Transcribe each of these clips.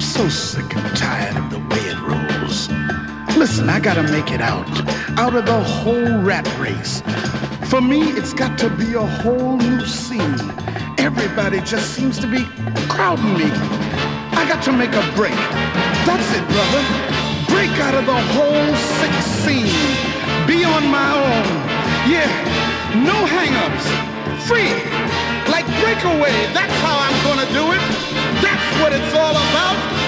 I'm so sick and tired of the way it rolls. Listen, I gotta make it out. Out of the whole rat race. For me, it's got to be a whole new scene. Everybody just seems to be crowding me. I got to make a break. That's it, brother. Break out of the whole sick scene. Be on my own. Yeah, no hang-ups. Free. Like breakaway. That's how I'm gonna do it. What it's all about.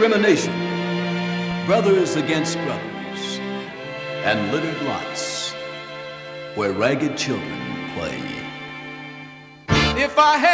Discrimination, brothers against brothers, and littered lots where ragged children play. If I had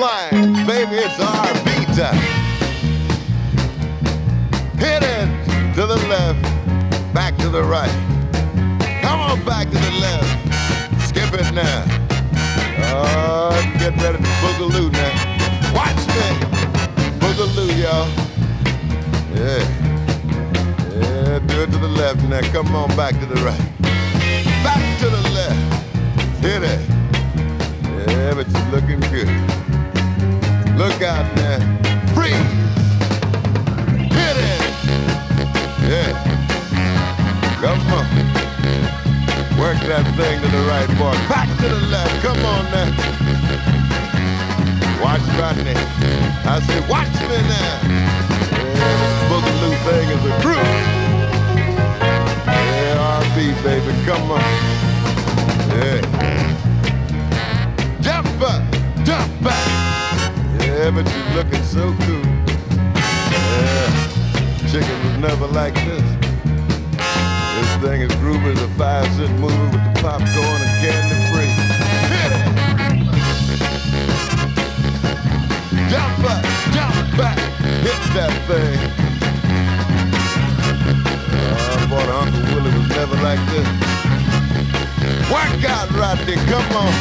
line, baby, it's our beat. Hit it to the left, back to the right. Come on back to the left, skip it now. Oh, get ready to boogaloo now. Watch me, boogaloo, y'all. Yeah, yeah, do it to the left now. Come on back to the right, back to the left. Hit it. Yeah, but you're looking good. Look out now. Freeze! Hit it. Yeah. Come on. Work that thing to the right, boy. Back to the left. Come on now. Watch Rodney. I say, watch me now. Yeah, this Boogaloo thing is a groove. Yeah, R&B, baby. Come on. Yeah. Jump up. But you looking so cool. Yeah, chicken was never like this. This thing is groovy as a five-cent movie with the popcorn and candy free. Hit it! Jump up, jump back, hit that thing. Uh, boy, Uncle Willie was never like this. Work out Rodney. come on.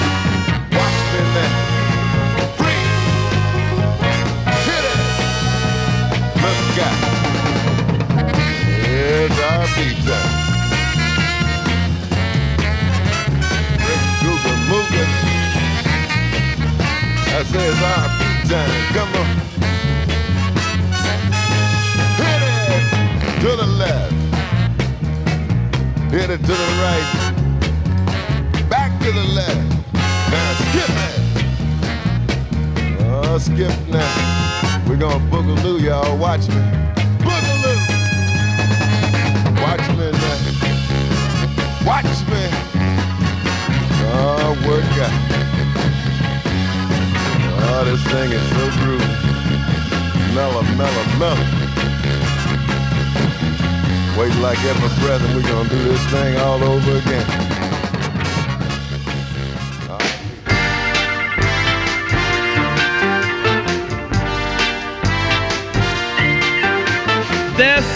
Watch me now. Out. Here's our beat time. Rick Google moving. I say it's our beat. Come on. Hit it to the left. Hit it to the right. Back to the left. Now skip it. Oh, skip now. We're gonna boogaloo, y'all. Watch me. Boogaloo. Watch me now. Watch me. Oh, work out. Oh, this thing is so groovy. Mellow, mellow, mellow. Wait like every breath and we're gonna do this thing all over again.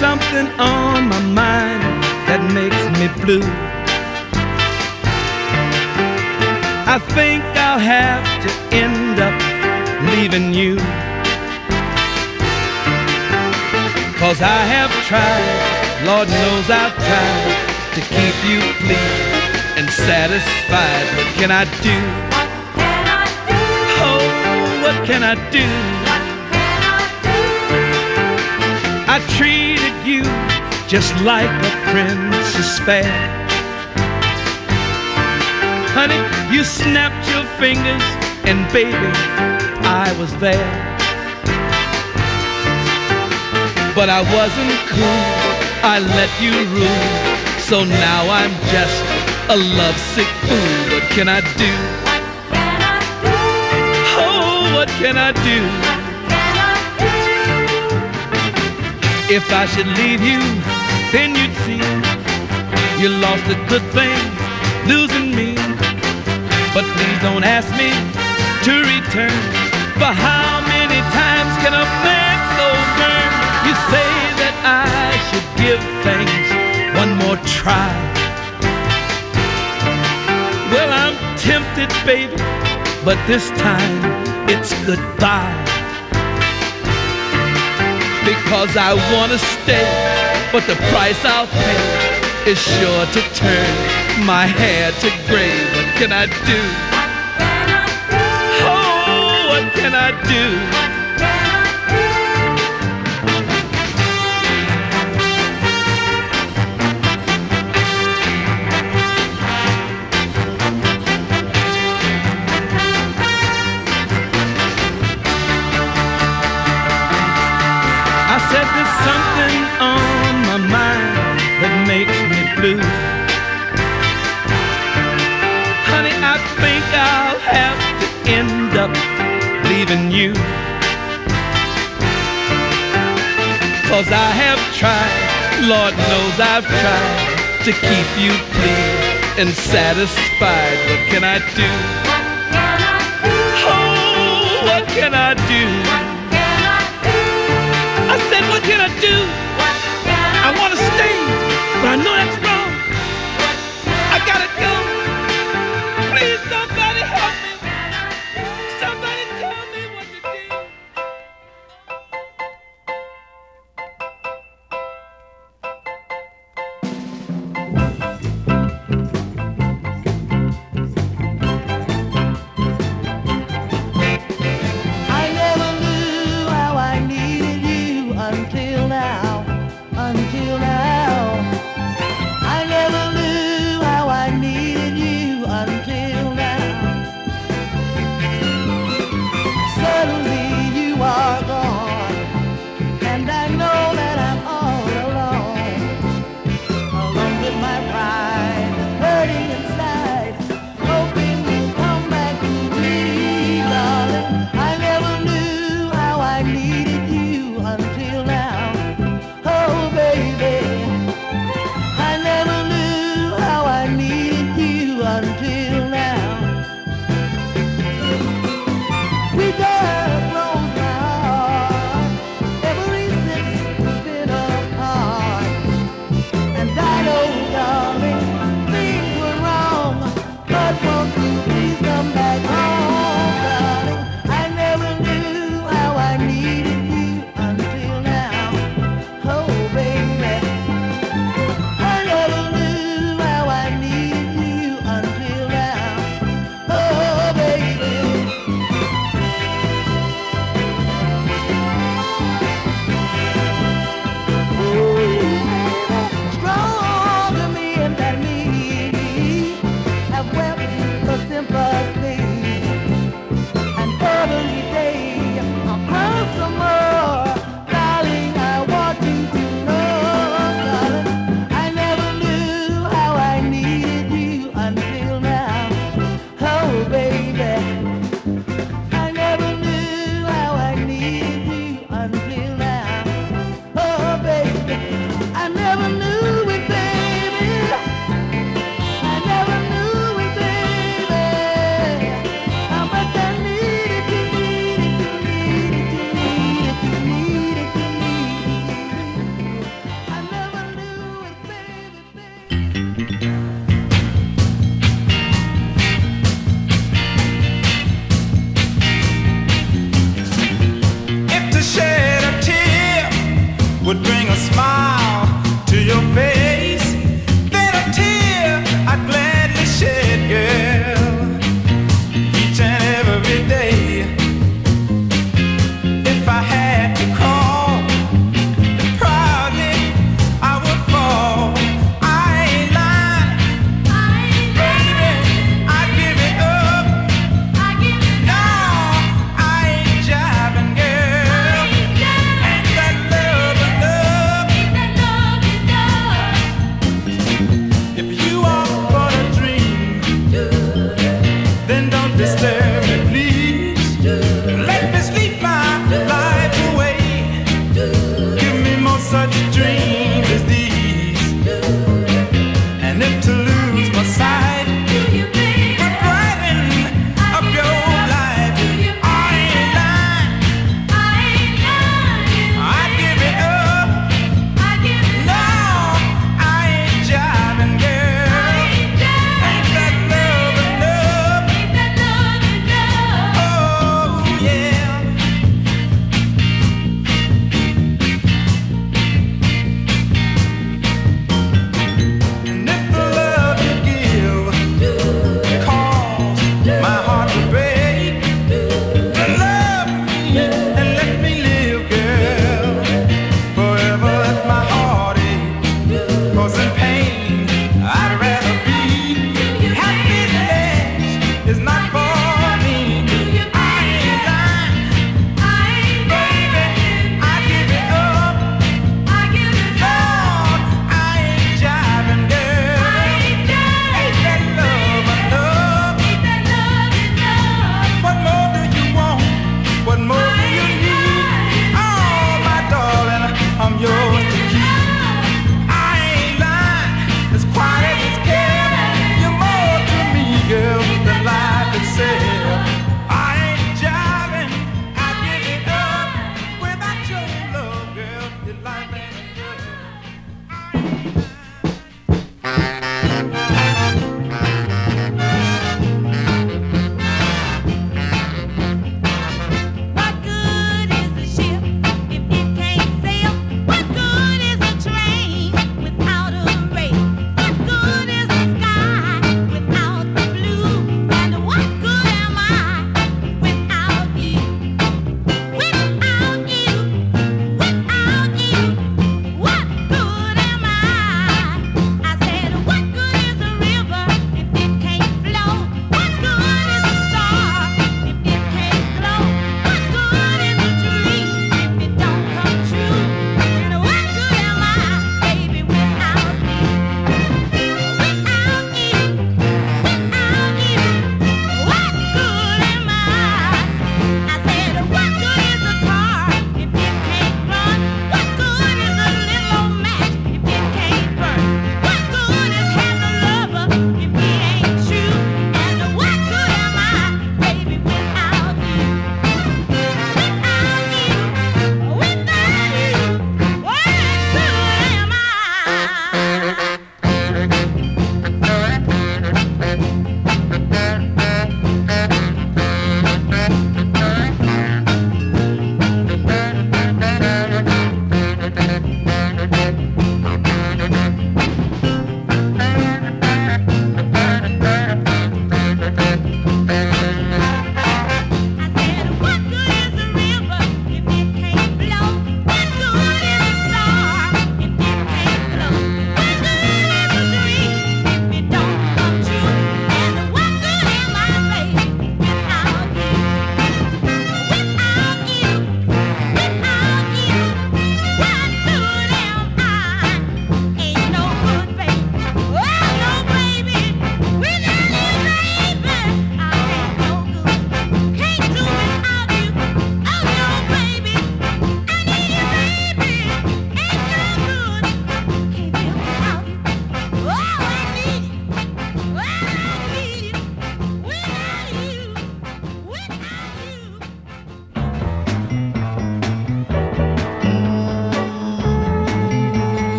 Something on my mind that makes me blue. I think I'll have to end up leaving you. Cause I have tried, Lord knows I've tried to keep you pleased and satisfied. What can I do? Oh, what can I do? I treated you just like a princess fair. Honey, you snapped your fingers, and baby, I was there. But I wasn't cool, I let you rule. So now I'm just a lovesick fool. What can I do? Oh, what can I do? If I should leave you, then you'd see you lost a good thing, losing me. But please don't ask me to return. For how many times can a man so burn? You say that I should give things one more try. Well, I'm tempted, baby, but this time it's goodbye because I wanna stay, but the price I'll pay is sure to turn my hair to gray. What can I do? Oh, what can I do? Me. Honey, I think I'll have to end up leaving you. Cause I have tried, Lord knows I've tried to keep you pleased and satisfied. What can I do? What can I do? Oh, what can I do? what can I do? I said, what can I do? I want to stay, but I know that's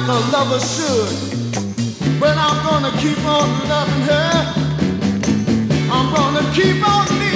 like a lover should. But I'm gonna keep on loving her. I'm gonna keep on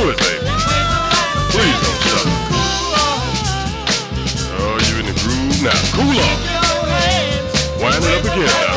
do it, baby. Please don't stop. Oh, you in the groove now. Cool off. Wind it up again.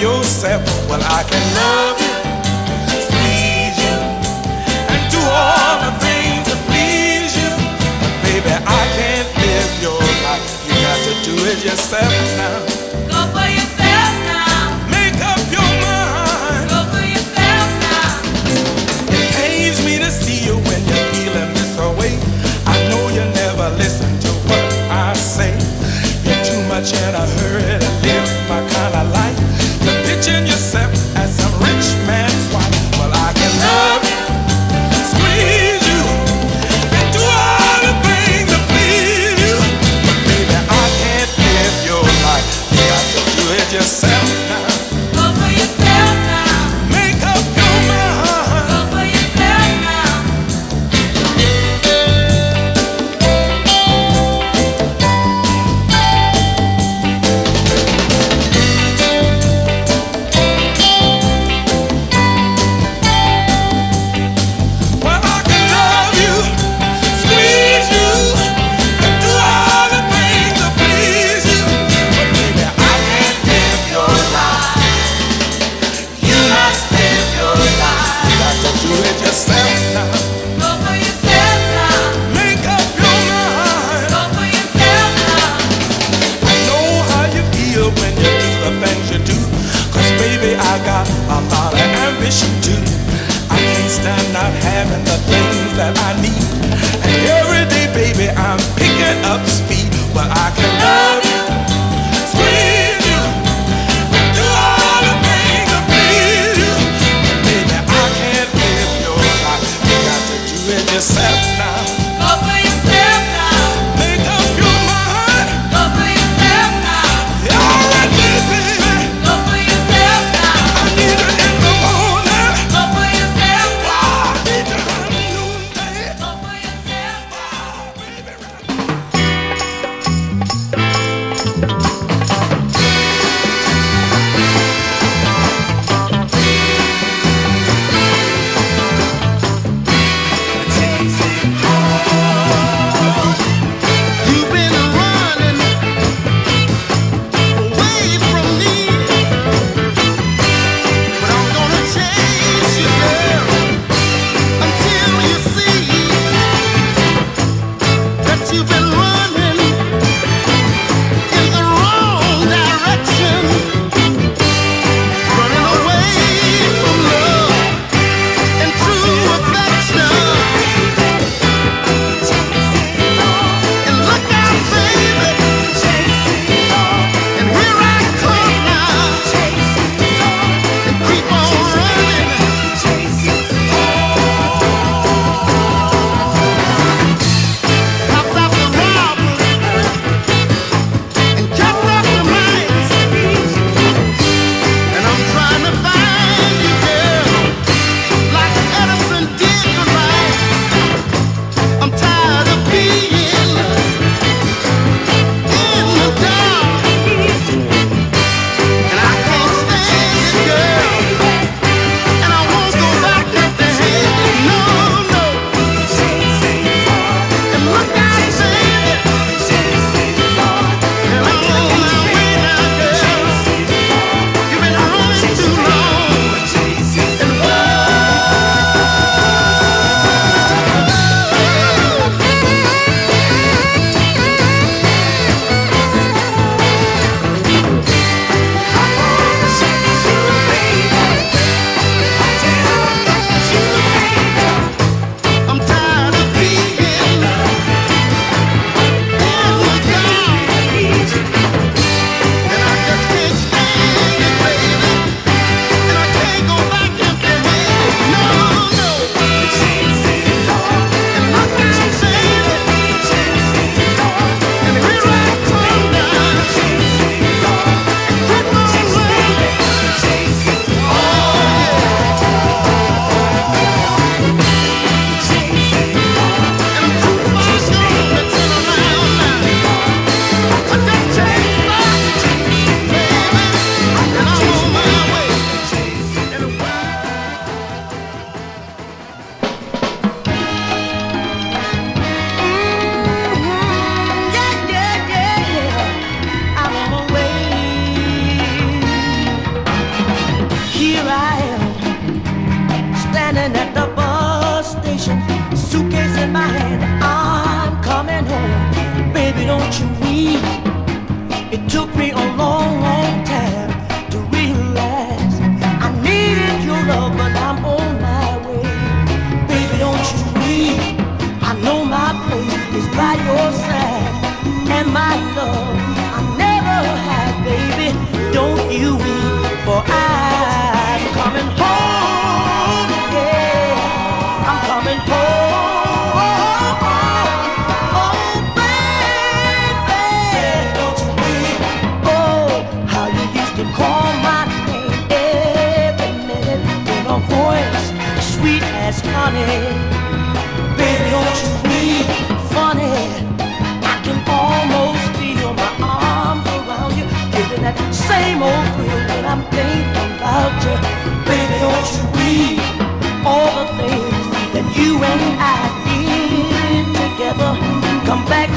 yourself. Well, I can love you, please you, and do all the things to please you. But baby, I can't live your life. You got to do it yourself.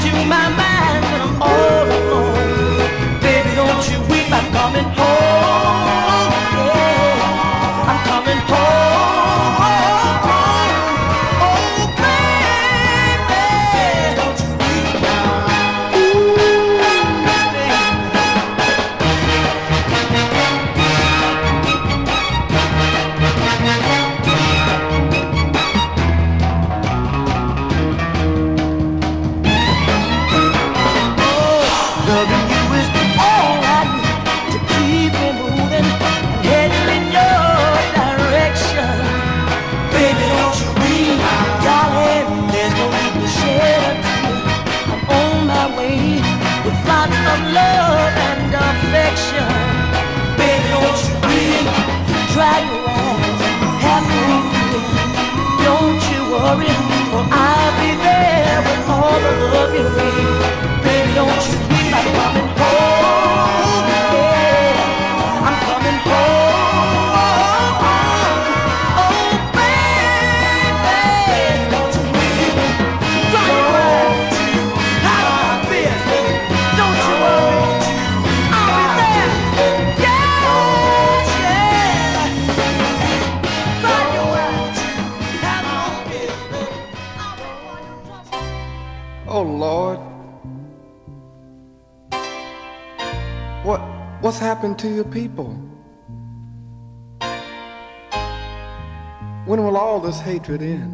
To my mind all this hatred end?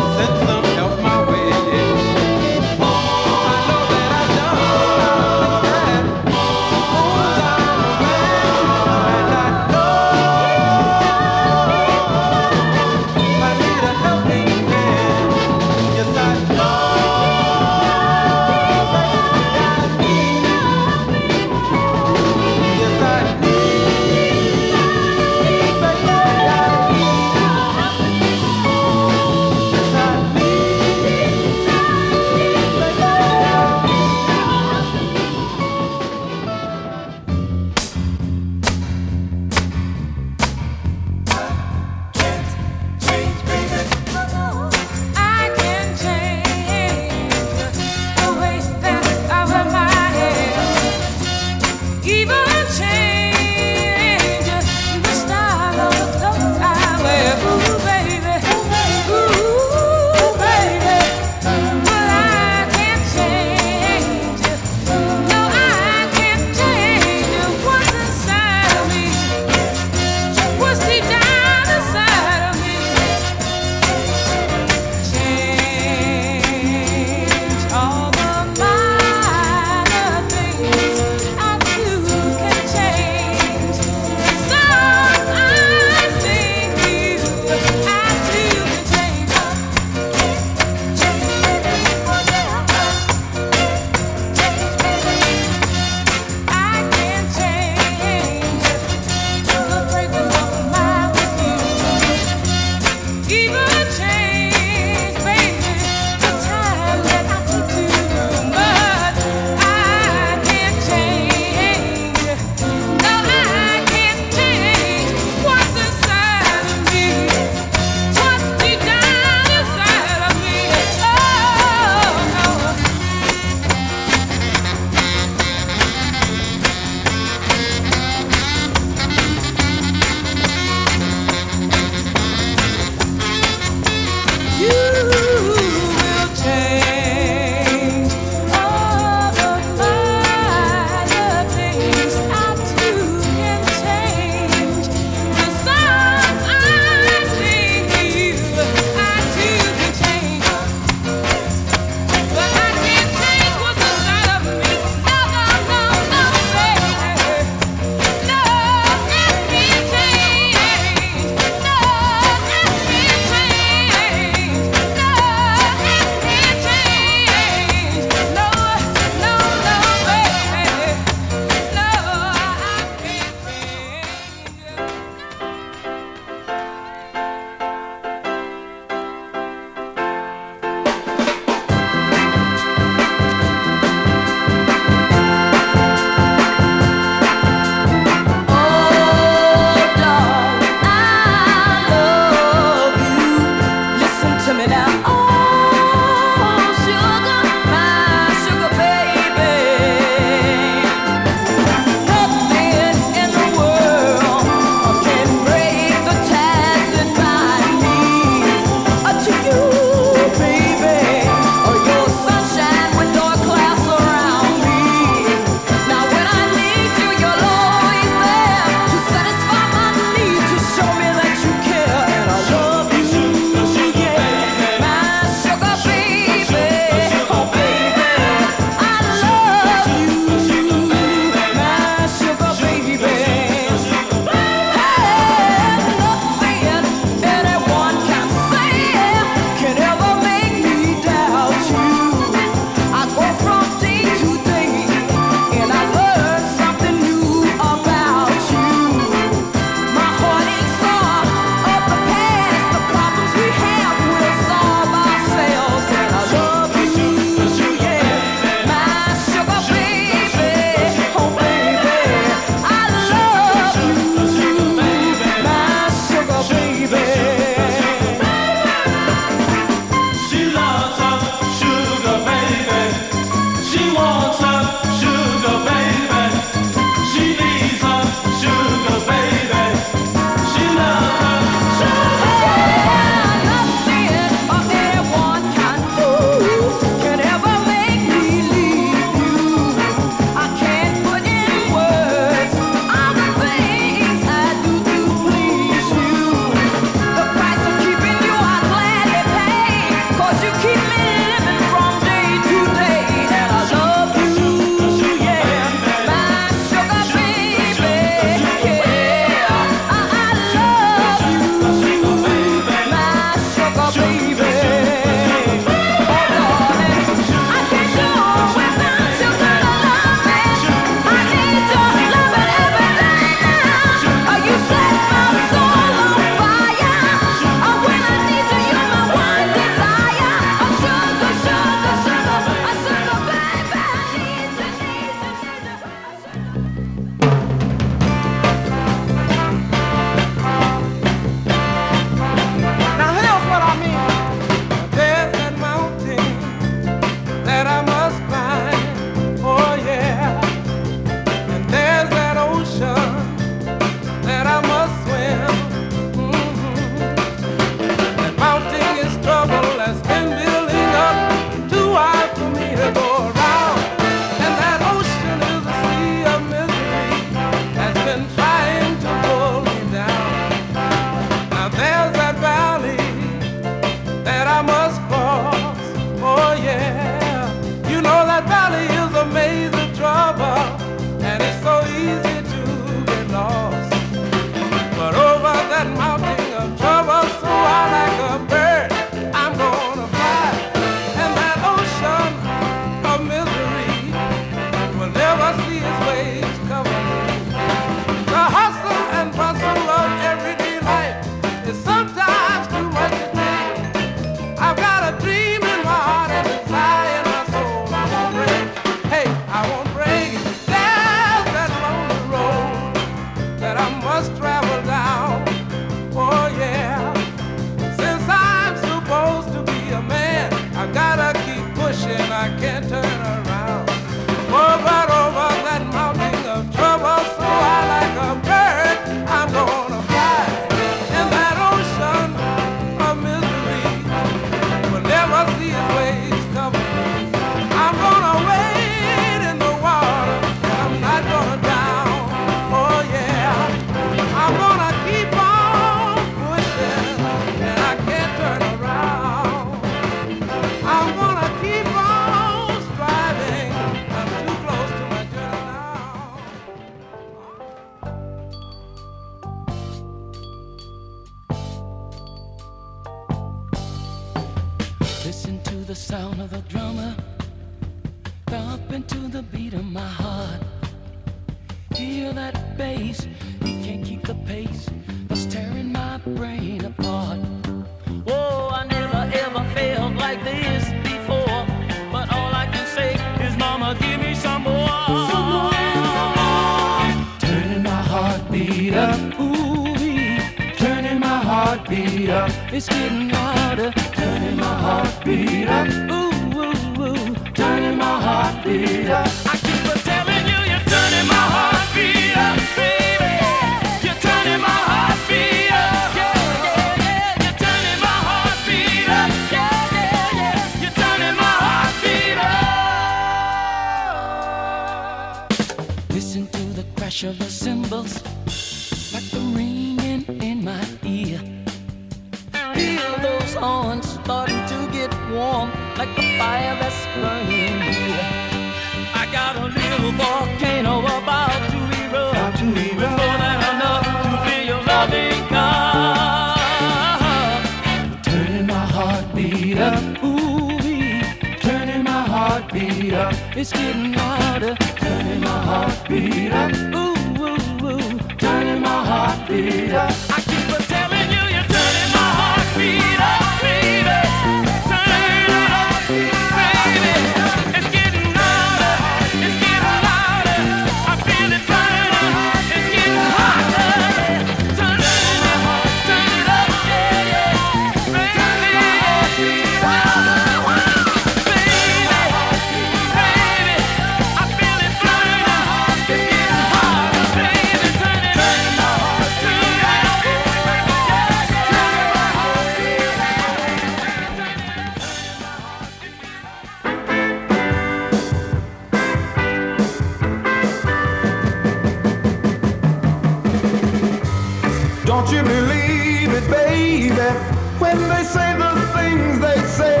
The things they say,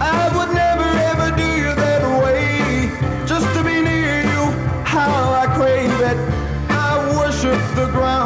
I would never ever do you that way. Just to be near you, how I crave it. I worship the ground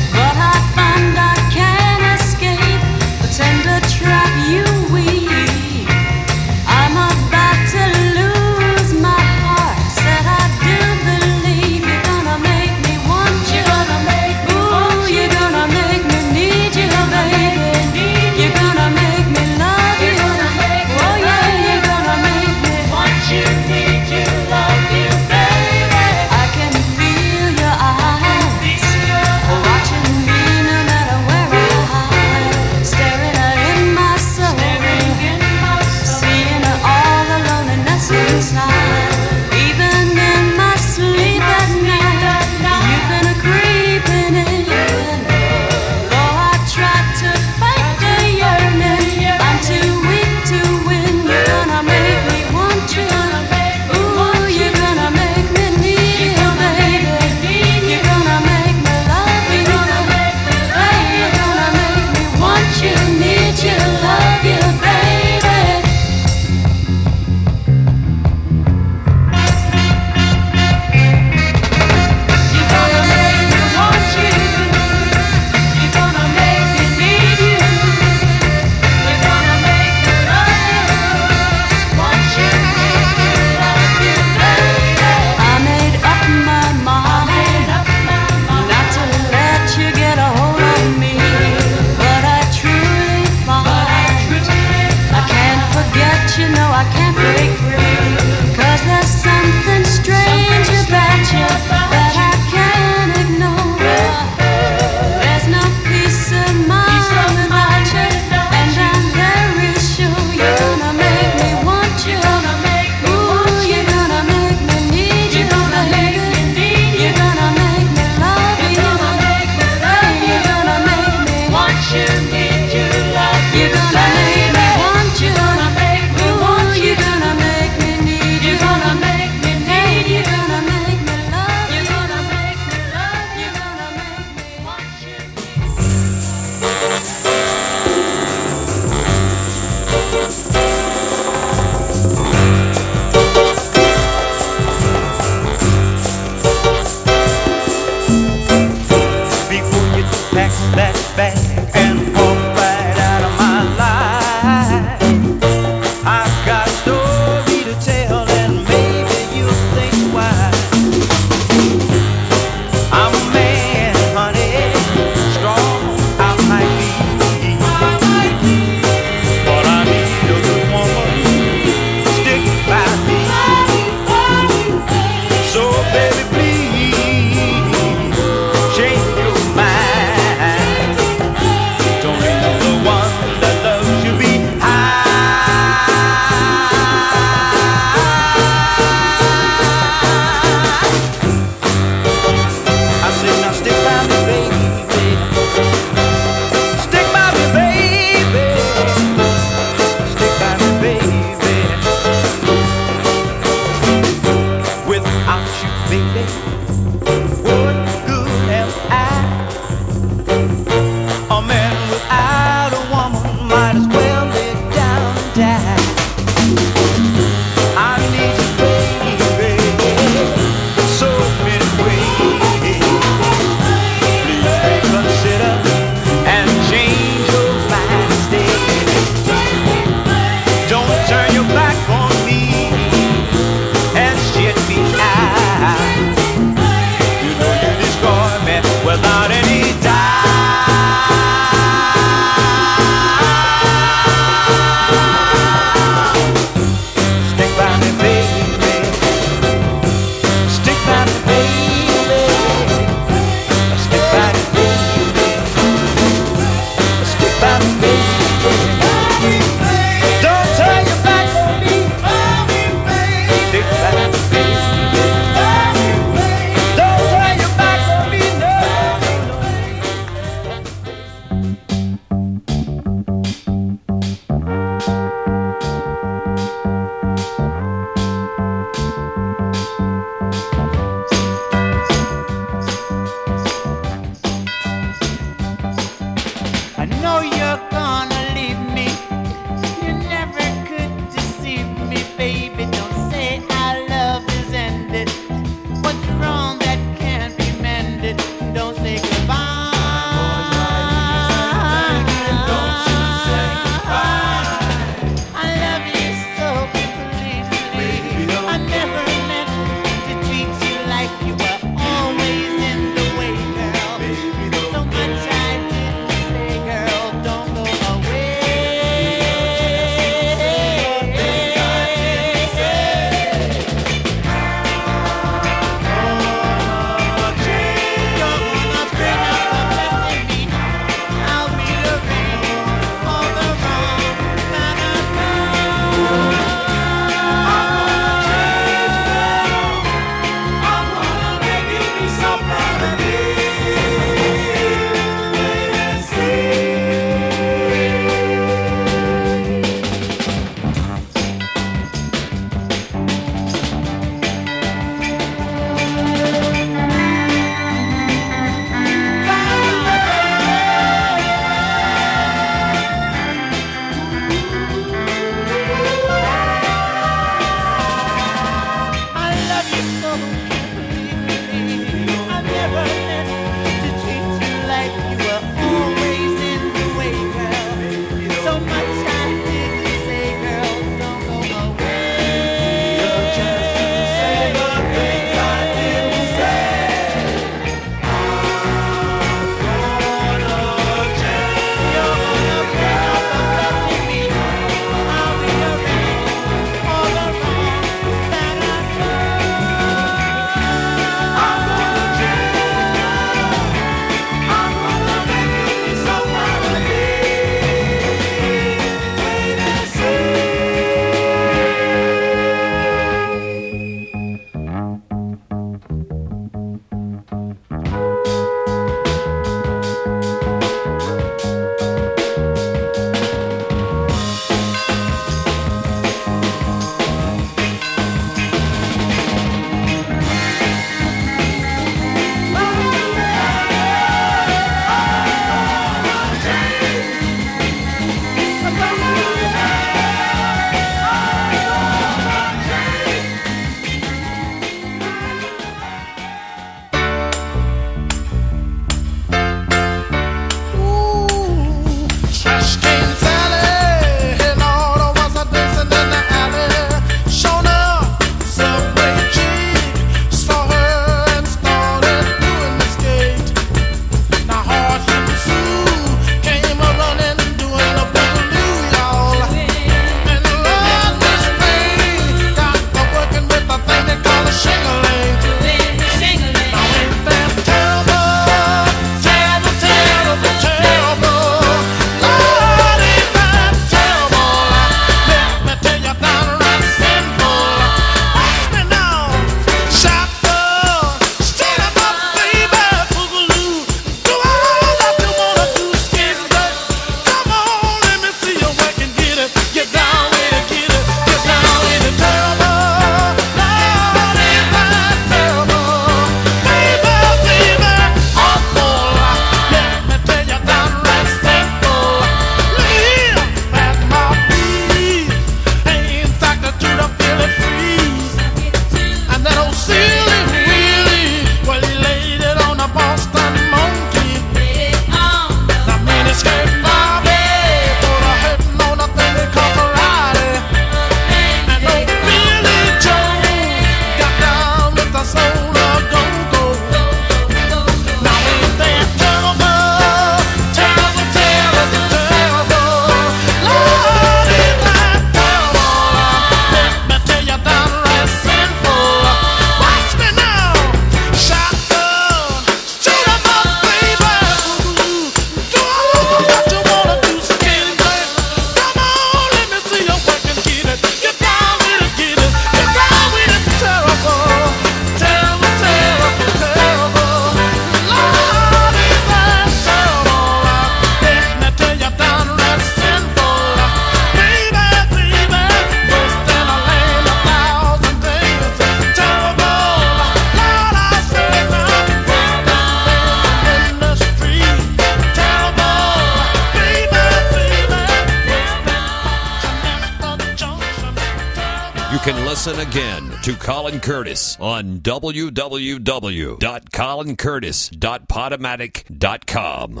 www.colincurtis.podomatic.com.